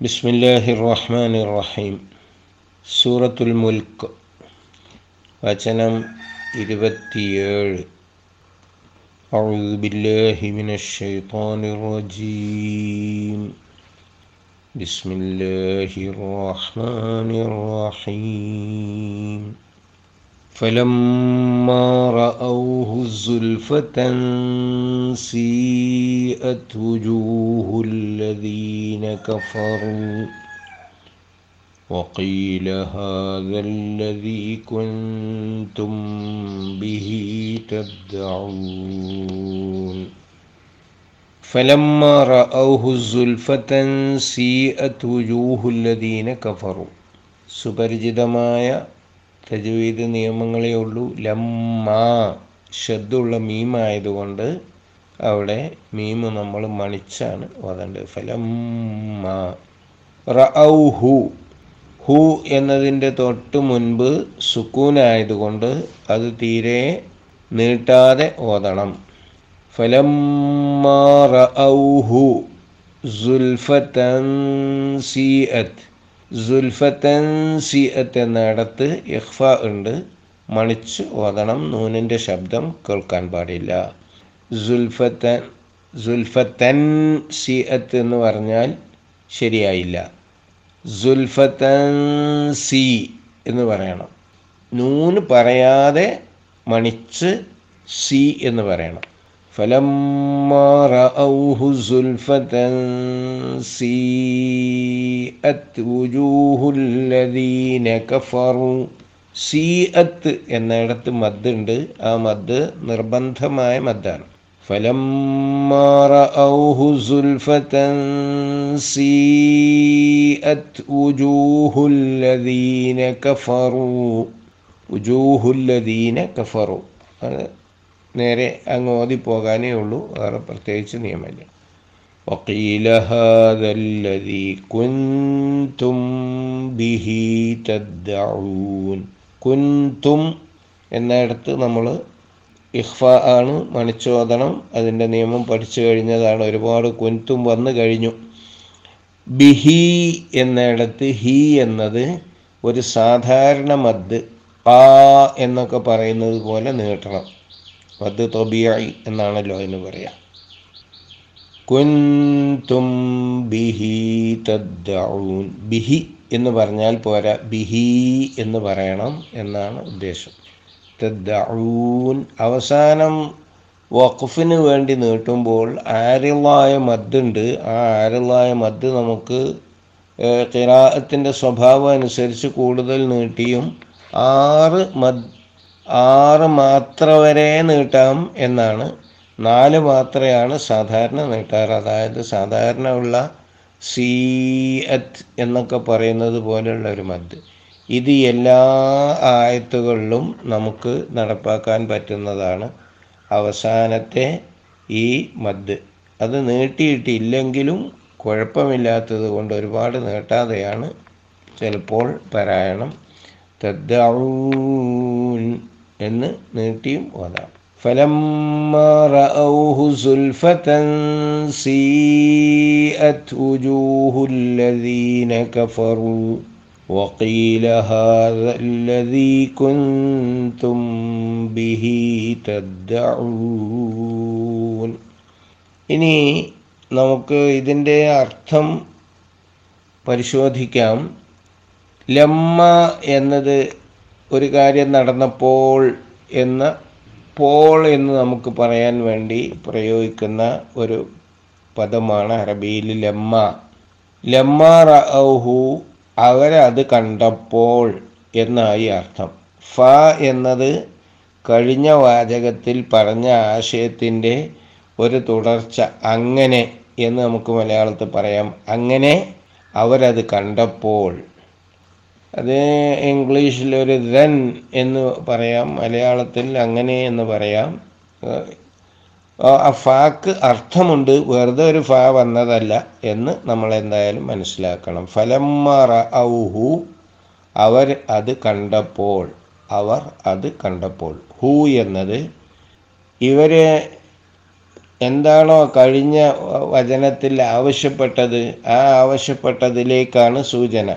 بسم الله الرحمن الرحيم സൂറത്തുൽ മുൽക്ക് വചനം ഇരുപത്തിയേഴ് أعوذ بالله من الشيطان الرجيم بسم الله الرحمن الرحيم فلما رأوه زلفة سيئت وجوه الذين كفروا وقيل هذا الذي كنتم به تدعون فلما رأوه زلفة سيئت وجوه الذين كفروا സുപരിചിതമായ തജ്വീദ് നിയമങ്ങളേ ഉള്ളൂ ലമ്മ ശബ്ദമുള്ള മീമായതുകൊണ്ട് അവിടെ മീമ് നമ്മൾ മണിച്ചാണ് ഓതേണ്ടത്. ഫലം ഹു ഹു എന്നതിന്റെ തൊട്ട് മുൻപ് സുക്കൂനായതുകൊണ്ട് അത് തീരെ നീട്ടാതെ ഓതണം. ഫലം റഔഹു സുൽഫത്തൻ സീഅത്ത്. സുൽഫത്തൻ സിയത്ത് എന്നിടത്ത് ഇഖ്ഫ ഉണ്ട്. മണിച്ച് ഓതണം. നൂനിന്റെ ശബ്ദം കേൾക്കാൻ പാടില്ല. സുൽഫത്തൻ സുൽഫത്തൻ സിയത്ത് എന്ന് പറഞ്ഞാൽ ശരിയായില്ല സുൽഫത്തൻ സി എന്ന് പറയണം നൂന് പറയാതെ മണിച്ച് സി എന്ന് പറയണം فلما رأوه زلفة سيئت وجوه الذين كفروا സീഅത്ത് എന്നിടത്ത് മദ്ദുണ്ട് ആ മദ് നിർബന്ധമായ മദ്ദാണ് فلما رأوه زلفة سيئت وجوه الذين كفروا وجوه الذين كفروا നേരെ അങ്ങ് ഓതിപ്പോകാനേ ഉള്ളൂ വേറെ പ്രത്യേകിച്ച് നിയമമില്ല وقيل هذا الذي كنتم به تدعون കുന്തും എന്നിടത്ത് നമ്മൾ ഇഹ്ഫ ആണ് മണിച്ചോദനം. അതിന്റെ നിയമം പഠിച്ചു കഴിഞ്ഞതാണ്. ഒരുപാട് കുൻതും വന്നു കഴിഞ്ഞു. ബിഹി എന്നിടത്ത് ഹി എന്നത് ഒരു സാധാരണ മദ്. ആ എന്നൊക്കെ പറയുന്നത് പോലെ നീട്ടണം. മദ് തൊബിയായി എന്നാണല്ലോ എന്ന് പറയാം. കുൻതും ബിഹി തദ്ദഊൻ. ബിഹി എന്ന് പറഞ്ഞാൽ പോരാ. ബിഹി എന്ന് പറയണം എന്നാണ് ഉദ്ദേശം. തദ്ദഊൻ അവസാനം വഖഫിന് വേണ്ടി നീട്ടുമ്പോൾ ആരിളായ മദ്ദുണ്ട്. ആ ആരിളായ മദ് നമുക്ക് കിറാഅത്തിന്റെ സ്വഭാവം അനുസരിച്ച് കൂടുതൽ നീട്ടിയും ആറ് മദ് ആറ് മാത്ര വരെ നീട്ടാം എന്നാണ്. നാല് മാത്രയാണ് സാധാരണ നീട്ടാറ്. അതായത് സാധാരണ ഉള്ള സീ അത് എന്നൊക്കെ പറയുന്നത് പോലെയുള്ള ഒരു മദ്. ഇത് എല്ലാ ആയത്തുകളിലും നമുക്ക് നടപ്പാക്കാൻ പറ്റുന്നതാണ് അവസാനത്തെ ഈ മദ് അത് നീട്ടിയിട്ടില്ലെങ്കിലും കുഴപ്പമില്ലാത്തത് കൊണ്ട് ഒരുപാട് നീട്ടാതെയാണ് ചിലപ്പോൾ പാരായണം തദ്ദഊൻ എന്ന് നീട്ടിയും ഓതാം فلما رأوه زلفة سيئت وجوه الذين كفروا وقيل هذا الذي كنتم به تدعون ഇനി നമുക്ക് ഇതിൻ്റെ അർത്ഥം പരിശോധിക്കാം ലമ്മ എന്നത് ഒരു കാര്യം നടന്നപ്പോൾ എന്ന പോൾ എന്ന് നമുക്ക് പറയാൻ വേണ്ടി പ്രയോഗിക്കുന്ന ഒരു പദമാണ് അറബിയിൽ ലമ്മ ലമ്മ റഹു അവരത് കണ്ടപ്പോൾ എന്നായി അർത്ഥം. ഫ എന്നത് കഴിഞ്ഞ വാചകത്തിൽ പറഞ്ഞ ആശയത്തിന്റെ ഒരു തുടർച്ച അങ്ങനെ എന്ന് നമുക്ക് മലയാളത്തിൽ പറയാം. അങ്ങനെ അവരത് കണ്ടപ്പോൾ. അത് ഇംഗ്ലീഷിൽ ഒരു ദൻ എന്ന് പറയാം മലയാളത്തിൽ അങ്ങനെ എന്ന് പറയാം. ആ ഫാക്ക് അർത്ഥമുണ്ട്. വെറുതെ ഒരു ഫാ വന്നതല്ല എന്ന് നമ്മൾ എന്തായാലും മനസ്സിലാക്കണം. ഫലമ്മറ ഔഹു അവർ അത് കണ്ടപ്പോൾ അവർ അത് കണ്ടപ്പോൾ. ഹു എന്നത് ഇവരെ എന്താണോ കഴിഞ്ഞ വചനത്തിൽ ആവശ്യപ്പെട്ടത് ആ ആവശ്യപ്പെട്ടതിലേക്കാണ് സൂചന.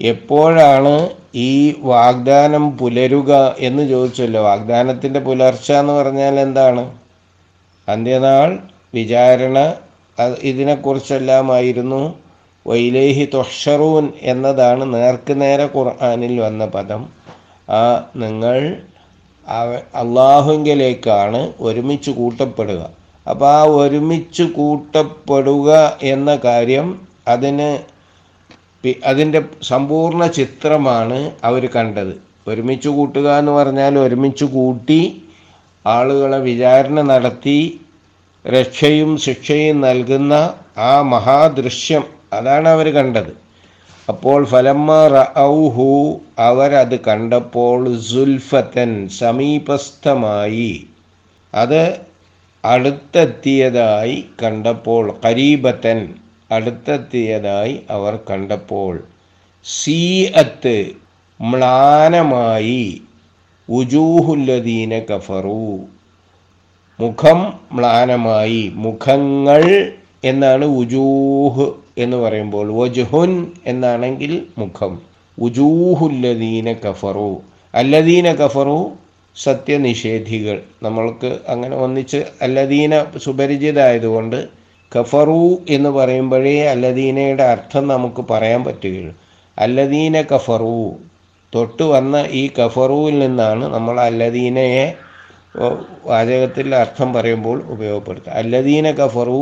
എപ്പോഴാണ് ഈ വാഗ്ദാനം പുലരുക എന്ന് ചോദിച്ചല്ലോ. വാഗ്ദാനത്തിന്റെ പുലർച്ച എന്ന് പറഞ്ഞാൽ എന്താണ്? അന്ത്യനാൾ വിചാരണ ഇതിനെക്കുറിച്ചെല്ലാമായിരുന്നു. വൈലേഹി തൊഷറൂൻ എന്നതാണ് നേർക്ക് നേരെ ഖുർആാനിൽ വന്ന പദം. ആ നിങ്ങൾ അള്ളാഹുങ്കിലേക്കാണ് ഒരുമിച്ച് കൂട്ടപ്പെടുക. അപ്പോൾ ആ ഒരുമിച്ച് കൂട്ടപ്പെടുക എന്ന കാര്യം അതിന് അതിന്റെ സമ്പൂർണ ചിത്രമാണ് അവർ കണ്ടത്. ഒരുമിച്ച് കൂട്ടുക എന്ന് പറഞ്ഞാൽ ഒരുമിച്ച് കൂട്ടി ആളുകളെ വിചാരണ നടത്തി രക്ഷയും ശിക്ഷയും നൽകുന്ന ആ മഹാദൃശ്യം അതാണ് അവർ കണ്ടത്. അപ്പോൾ ഫലമ്മ റഔഹു അവരത് കണ്ടപ്പോൾ സുൽഫത്തൻ സമീപസ്ഥമായി അത് അടുത്തെത്തിയതായി കണ്ടപ്പോൾ കരീബത്തൻ അടുത്തെത്തിയതായി അവർ കണ്ടപ്പോൾ സീഅത്ത് മ്ലാനമായി ഉജൂഹുല്ലദീന കഫറു. മുഖം മ്ലാനമായി. മുഖങ്ങൾ എന്നാണ് ഉജൂഹ് എന്ന് പറയുമ്പോൾ വജുഹുൻ എന്നാണെങ്കിൽ മുഖം. ഉജൂഹുല്ലദീന കഫറു. അല്ലദീന കഫറു സത്യനിഷേധികൾ. നമ്മൾക്ക് അങ്ങനെ ഒന്നിച്ച് അല്ലദീന സുപരിചിതമായതുകൊണ്ട് കഫറു എന്ന് പറയുമ്പോഴേ അല്ലദീനയുടെ അർത്ഥം നമുക്ക് പറയാൻ പറ്റുകയുള്ളൂ. അല്ലദീന കഫറു. തൊട്ട് വന്ന ഈ കഫറുവിൽ നിന്നാണ് നമ്മൾ അല്ലദീനയെ വാചകത്തിൽ അർത്ഥം പറയുമ്പോൾ ഉപയോഗപ്പെടുത്തുക. അല്ലദീന കഫറു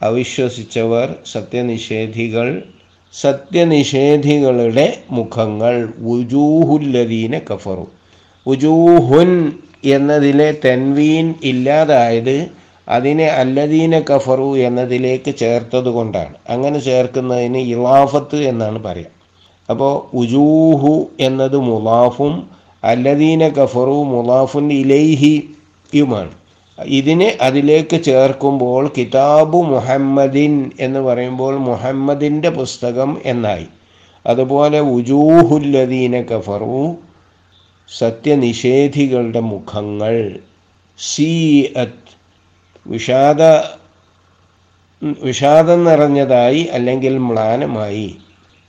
അവിശ്വസിച്ചവർ സത്യനിഷേധികൾ സത്യനിഷേധികളുടെ മുഖങ്ങൾ ഉജൂഹുല്ലദീന കഫറു. ഉജൂഹുൻ എന്നതിലെ തെൻവീൻ ഇല്ലാതായത് അതിനെ അല്ലദീന കഫറു എന്നതിലേക്ക് ചേർത്തത് കൊണ്ടാണ് അങ്ങനെ ചേർക്കുന്നതിന് ഇറാഫത്ത് എന്നാണ് പറയാം. അപ്പോൾ ഉജൂഹു എന്നത് മുലാഫും അല്ലദീന കഫറു മുലാഫുൻ ഇലൈഹിയുമാണ് ഇതിനെ അതിലേക്ക് ചേർക്കുമ്പോൾ കിതാബു മുഹമ്മദിൻ എന്ന് പറയുമ്പോൾ മുഹമ്മദിന്റെ പുസ്തകം എന്നായി. അതുപോലെ ഉജൂഹുല്ലദീന കഫറു സത്യനിഷേധികളുടെ മുഖങ്ങൾ. സീഅത്ത് വിഷാദ വിഷാദം നിറഞ്ഞതായി അല്ലെങ്കിൽ മ്ലാനമായി.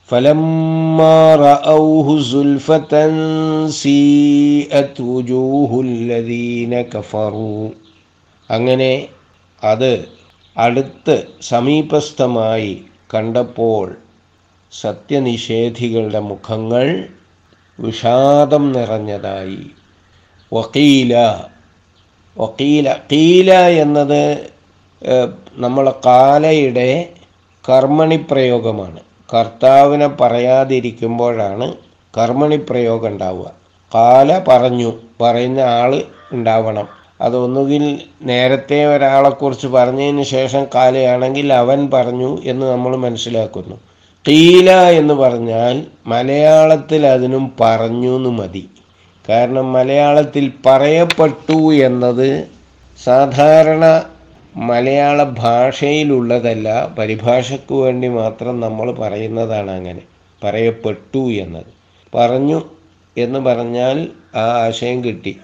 فلما رأوه زلفة سيئت وجوه الذين كفروا അങ്ങനെ അത് അടുത്ത് സമീപസ്ഥമായി കണ്ടപ്പോൾ സത്യനിഷേധികളുടെ മുഖങ്ങൾ വിഷാദം നിറഞ്ഞതായി വക്കീല വക്കീല കീല എന്നത് നമ്മളെ കാലയുടെ കർമ്മണി പ്രയോഗമാണ് കർത്താവിനെ പറയാതിരിക്കുമ്പോഴാണ് കർമ്മണി പ്രയോഗം ഉണ്ടാവുക കാല പറഞ്ഞു പറയുന്ന ആൾ ഉണ്ടാവണം. അതൊന്നുകിൽ നേരത്തെ ഒരാളെക്കുറിച്ച് പറഞ്ഞതിന് ശേഷം കാലയാണെങ്കിൽ അവൻ പറഞ്ഞു എന്ന് നമ്മൾ മനസ്സിലാക്കുന്നു. കീല എന്ന് പറഞ്ഞാൽ മലയാളത്തിൽ അതിനും പറഞ്ഞു എന്ന് മതി. കാരണം മലയാളത്തിൽ പറയപ്പെട്ടു എന്നത് സാധാരണ മലയാള ഭാഷയിലുള്ളതല്ല പരിഭാഷയ്ക്ക് വേണ്ടി മാത്രം നമ്മൾ പറയുന്നതാണ് അങ്ങനെ. പറയപ്പെട്ടു എന്നത്. പറഞ്ഞു എന്ന് പറഞ്ഞാൽ ആ ആശയം കിട്ടി.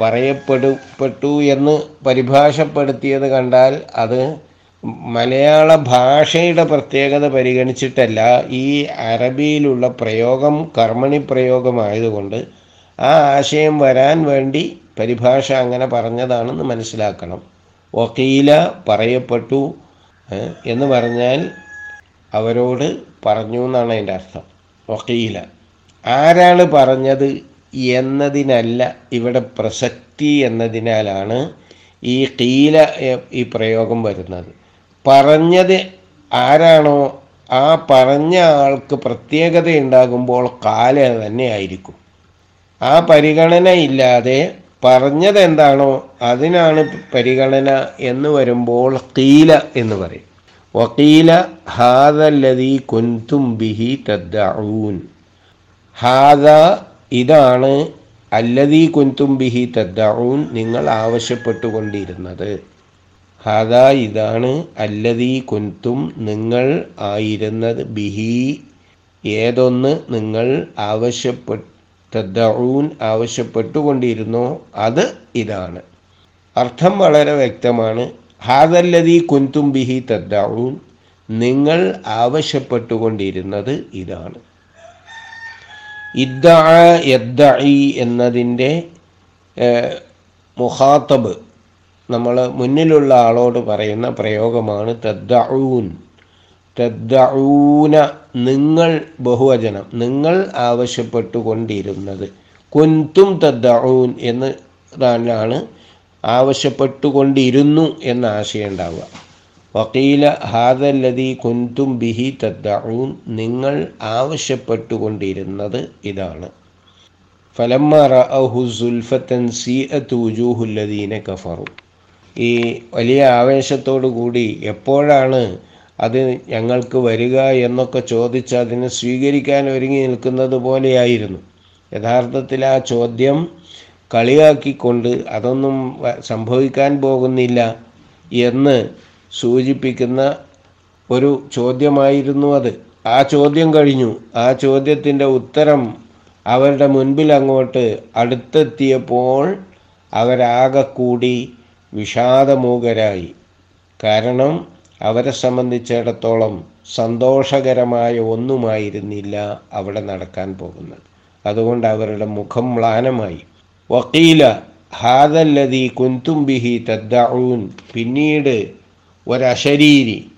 പറയപ്പെടുപ്പെട്ടു എന്ന് പരിഭാഷപ്പെടുത്തിയത് കണ്ടാൽ അത് മലയാള ഭാഷയുടെ പ്രത്യേകത പരിഗണിച്ചിട്ടല്ല ഈ അറബിയിലുള്ള പ്രയോഗം കർമ്മണി പ്രയോഗമായതുകൊണ്ട് ആ ആശയം വരാൻ വേണ്ടി പരിഭാഷ അങ്ങനെ പറഞ്ഞതാണെന്ന് മനസ്സിലാക്കണം. വക്കീല പറയപ്പെട്ടു എന്ന് പറഞ്ഞാൽ അവരോട് പറഞ്ഞു എന്നാണ് അതിന്റെ അർത്ഥം. വക്കീല ആരാണ് പറഞ്ഞത് എന്നതിനല്ല ഇവിടെ പ്രസക്തി എന്നതിനാലാണ് ഈ കീല ഈ പ്രയോഗം വരുന്നത്. പറഞ്ഞത് ആരാണോ ആ പറഞ്ഞ ആൾക്ക് പ്രത്യേകത ഉണ്ടാകുമ്പോൾ കാല തന്നെ ആയിരിക്കും. ആ പരിഗണന ഇല്ലാതെ പറഞ്ഞത് എന്താണോ അതിനാണ് പരിഗണന എന്ന് വരുമ്പോൾ കീല എന്ന് പറയും. വക്കീല ഹാദല്ലതി കുന്തും ബിഹി തദ്ദഊൻ. ഹാദ ഇതാണ് അല്ലതീ കുന്തും ബിഹി തദ്ദഊൻ നിങ്ങൾ ആവശ്യപ്പെട്ടുകൊണ്ടിരുന്നത്. ഹാദ ഇതാണ് അല്ലതീ കുന്തും നിങ്ങൾ ആയിരുന്നത് ബിഹി. ഏതൊന്ന് നിങ്ങൾ ആവശ്യപ്പെട്ട തദ്ദഊൻ ആവശ്യപ്പെട്ടുകൊണ്ടിരുന്നോ. അത് ഇതാണ്. അർത്ഥം വളരെ വ്യക്തമാണ്. ഹാദല്ലതി കുന്തും ബിഹി തദ്ദഊൻ. നിങ്ങൾ ആവശ്യപ്പെട്ടുകൊണ്ടിരുന്നത് ഇതാണ്. ഇദ്ദ യദ്ദഇ എന്നതിന്റെ മുഹാത്തബ് നമ്മൾ മുന്നിലുള്ള ആളോട് പറയുന്ന പ്രയോഗമാണ് തദ്ദഊൻ. തദ്ദഊന നിങ്ങൾ ബഹുവചനം നിങ്ങൾ ആവശ്യപ്പെട്ടുകൊണ്ടിരുന്നത്. കുന്തും തദ്ദഊൻ എന്ന് തന്നെയാണ് ആവശ്യപ്പെട്ടുകൊണ്ടിരുന്നു എന്ന ആശയം ഉണ്ടാവുക. വക്കീല ഹാദല്ലതി കുന്തും ബിഹി തദ്ദഊൻ നിങ്ങൾ ആവശ്യപ്പെട്ടുകൊണ്ടിരുന്നത് ഇതാണ്. ഫലമ്മ റഅഹു സുൽഫത്തൻ സീഅത്ത് വുജൂഹുല്ലദീന കഫറു. ഈ വലിയ ആവേശത്തോടു കൂടി എപ്പോഴാണ് അത് ഞങ്ങൾക്ക് വരിക എന്നൊക്കെ ചോദിച്ച് അതിനെ സ്വീകരിക്കാൻ ഒരുങ്ങി നിൽക്കുന്നത് പോലെയായിരുന്നു. യഥാർത്ഥത്തിൽ ആ ചോദ്യം കളിയാക്കിക്കൊണ്ട് അതൊന്നും സംഭവിക്കാൻ പോകുന്നില്ല എന്ന് സൂചിപ്പിക്കുന്ന ഒരു ചോദ്യമായിരുന്നു അത്. ആ ചോദ്യം കഴിഞ്ഞു. ആ ചോദ്യത്തിന്റെ ഉത്തരം അവരുടെ മുൻപിൽ അങ്ങോട്ട് അടുത്തെത്തിയപ്പോൾ അവരാകെ കൂടി വിഷാദമൂകരായി. കാരണം അവരെ സംബന്ധിച്ചിടത്തോളം സന്തോഷകരമായ ഒന്നുമായിരുന്നില്ല അവിടെ നടക്കാൻ പോകുന്നത്. അതുകൊണ്ട് അവരുടെ മുഖം മ്ലാനമായി. വക്കീല ഹാദല്ലതി കുന്തും ബിഹി തദ്ദഊൻ. പിന്നീട് ഒരശരീരി.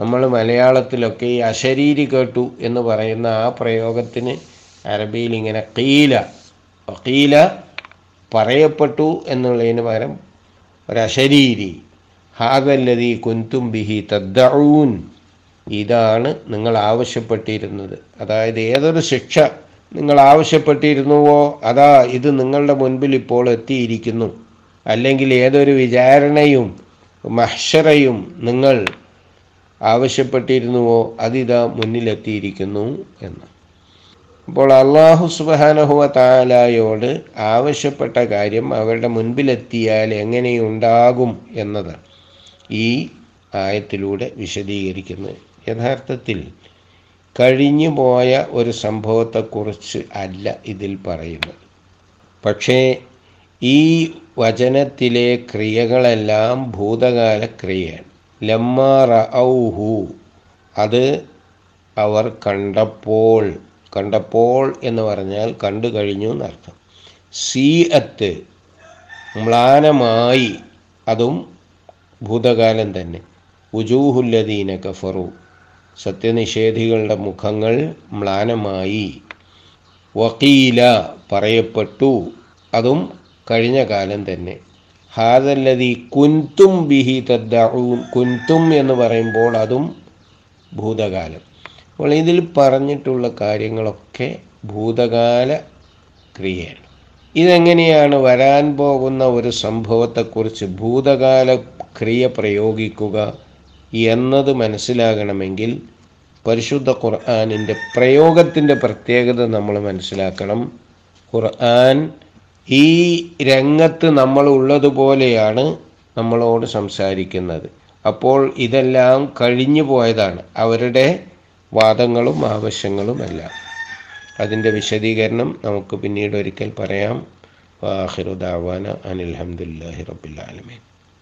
നമ്മൾ മലയാളത്തിലൊക്കെ ഈ അശരീരി കേട്ടു എന്ന് പറയുന്ന ആ പ്രയോഗത്തിന് അറബിയിൽ ഇങ്ങനെ കീല. വക്കീല പറയപ്പെട്ടു എന്നുള്ളതിന് പകരം ഒരശരീരി. ഹാദല്ലതി കുന്തും ബിഹി തദ്ദഊൻ. ഇതാണ് നിങ്ങൾ ആവശ്യപ്പെട്ടിരുന്നത്. അതായത് ഏതൊരു ശിക്ഷ നിങ്ങൾ ആവശ്യപ്പെട്ടിരുന്നുവോ അതാ ഇത് നിങ്ങളുടെ മുൻപിൽ ഇപ്പോൾ എത്തിയിരിക്കുന്നു. അല്ലെങ്കിൽ ഏതൊരു വിചാരണയും മഹ്ഷറയും നിങ്ങൾ ആവശ്യപ്പെട്ടിരുന്നുവോ അതിതാ മുന്നിലെത്തിയിരിക്കുന്നു എന്ന്. അപ്പോൾ അള്ളാഹു സുബാനഹുവ താലായോട് ആവശ്യപ്പെട്ട കാര്യം അവരുടെ മുൻപിലെത്തിയാൽ എങ്ങനെയുണ്ടാകും എന്നതാണ് ഈ ആയത്തിലൂടെ വിശദീകരിക്കുന്നത് യഥാർത്ഥത്തിൽ കഴിഞ്ഞു പോയ ഒരു സംഭവത്തെക്കുറിച്ച് അല്ല ഇതിൽ പറയുന്നത്. പക്ഷേ ഈ വചനത്തിലെ ക്രിയകളെല്ലാം ഭൂതകാല ക്രിയയാണ് ലമ്മാറ ഔഹു അത് അവർ കണ്ടപ്പോൾ കണ്ടപ്പോൾ എന്ന് പറഞ്ഞാൽ കണ്ടു കഴിഞ്ഞു എന്നർത്ഥം. സി അത്ത് മ്ലാനമായി അതും ഭൂതകാലം തന്നെ. ഉജൂഹുല്ലദീന കഫറു. സത്യനിഷേധികളുടെ മുഖങ്ങൾ മ്ലാനമായി. വക്കീല പറയപ്പെട്ടു. അതും കഴിഞ്ഞ കാലം തന്നെ. ഹാദല്ലതി കുന്തും ബിഹി തദ്ദൂൻ കുന്തും എന്ന് പറയുമ്പോൾ അതും ഭൂതകാലം. അപ്പോൾ ഇതിൽ പറഞ്ഞിട്ടുള്ള കാര്യങ്ങളൊക്കെ ഭൂതകാല ക്രിയയാണ്. ഇതെങ്ങനെയാണ് വരാൻ പോകുന്ന ഒരു സംഭവത്തെക്കുറിച്ച് ഭൂതകാല ക്രിയ പ്രയോഗിക്കുക എന്നത് മനസ്സിലാകണമെങ്കിൽ പരിശുദ്ധ ഖുർആാനിന്റെ പ്രയോഗത്തിന്റെ പ്രത്യേകത നമ്മൾ മനസ്സിലാക്കണം. ഖുർആൻ ഈ രംഗത്ത് നമ്മൾ ഉള്ളതുപോലെയാണ് നമ്മളോട് സംസാരിക്കുന്നത്. അപ്പോൾ ഇതെല്ലാം കഴിഞ്ഞു പോയതാണ് അവരുടെ വാദങ്ങളും ആവശ്യങ്ങളുമെല്ലാം. അതിന്റെ വിശദീകരണം നമുക്ക് പിന്നീട് ഒരിക്കൽ പറയാം. വാഹിറുദാവാന റബ്ബിൽ റബ്ബുലാലമീൻ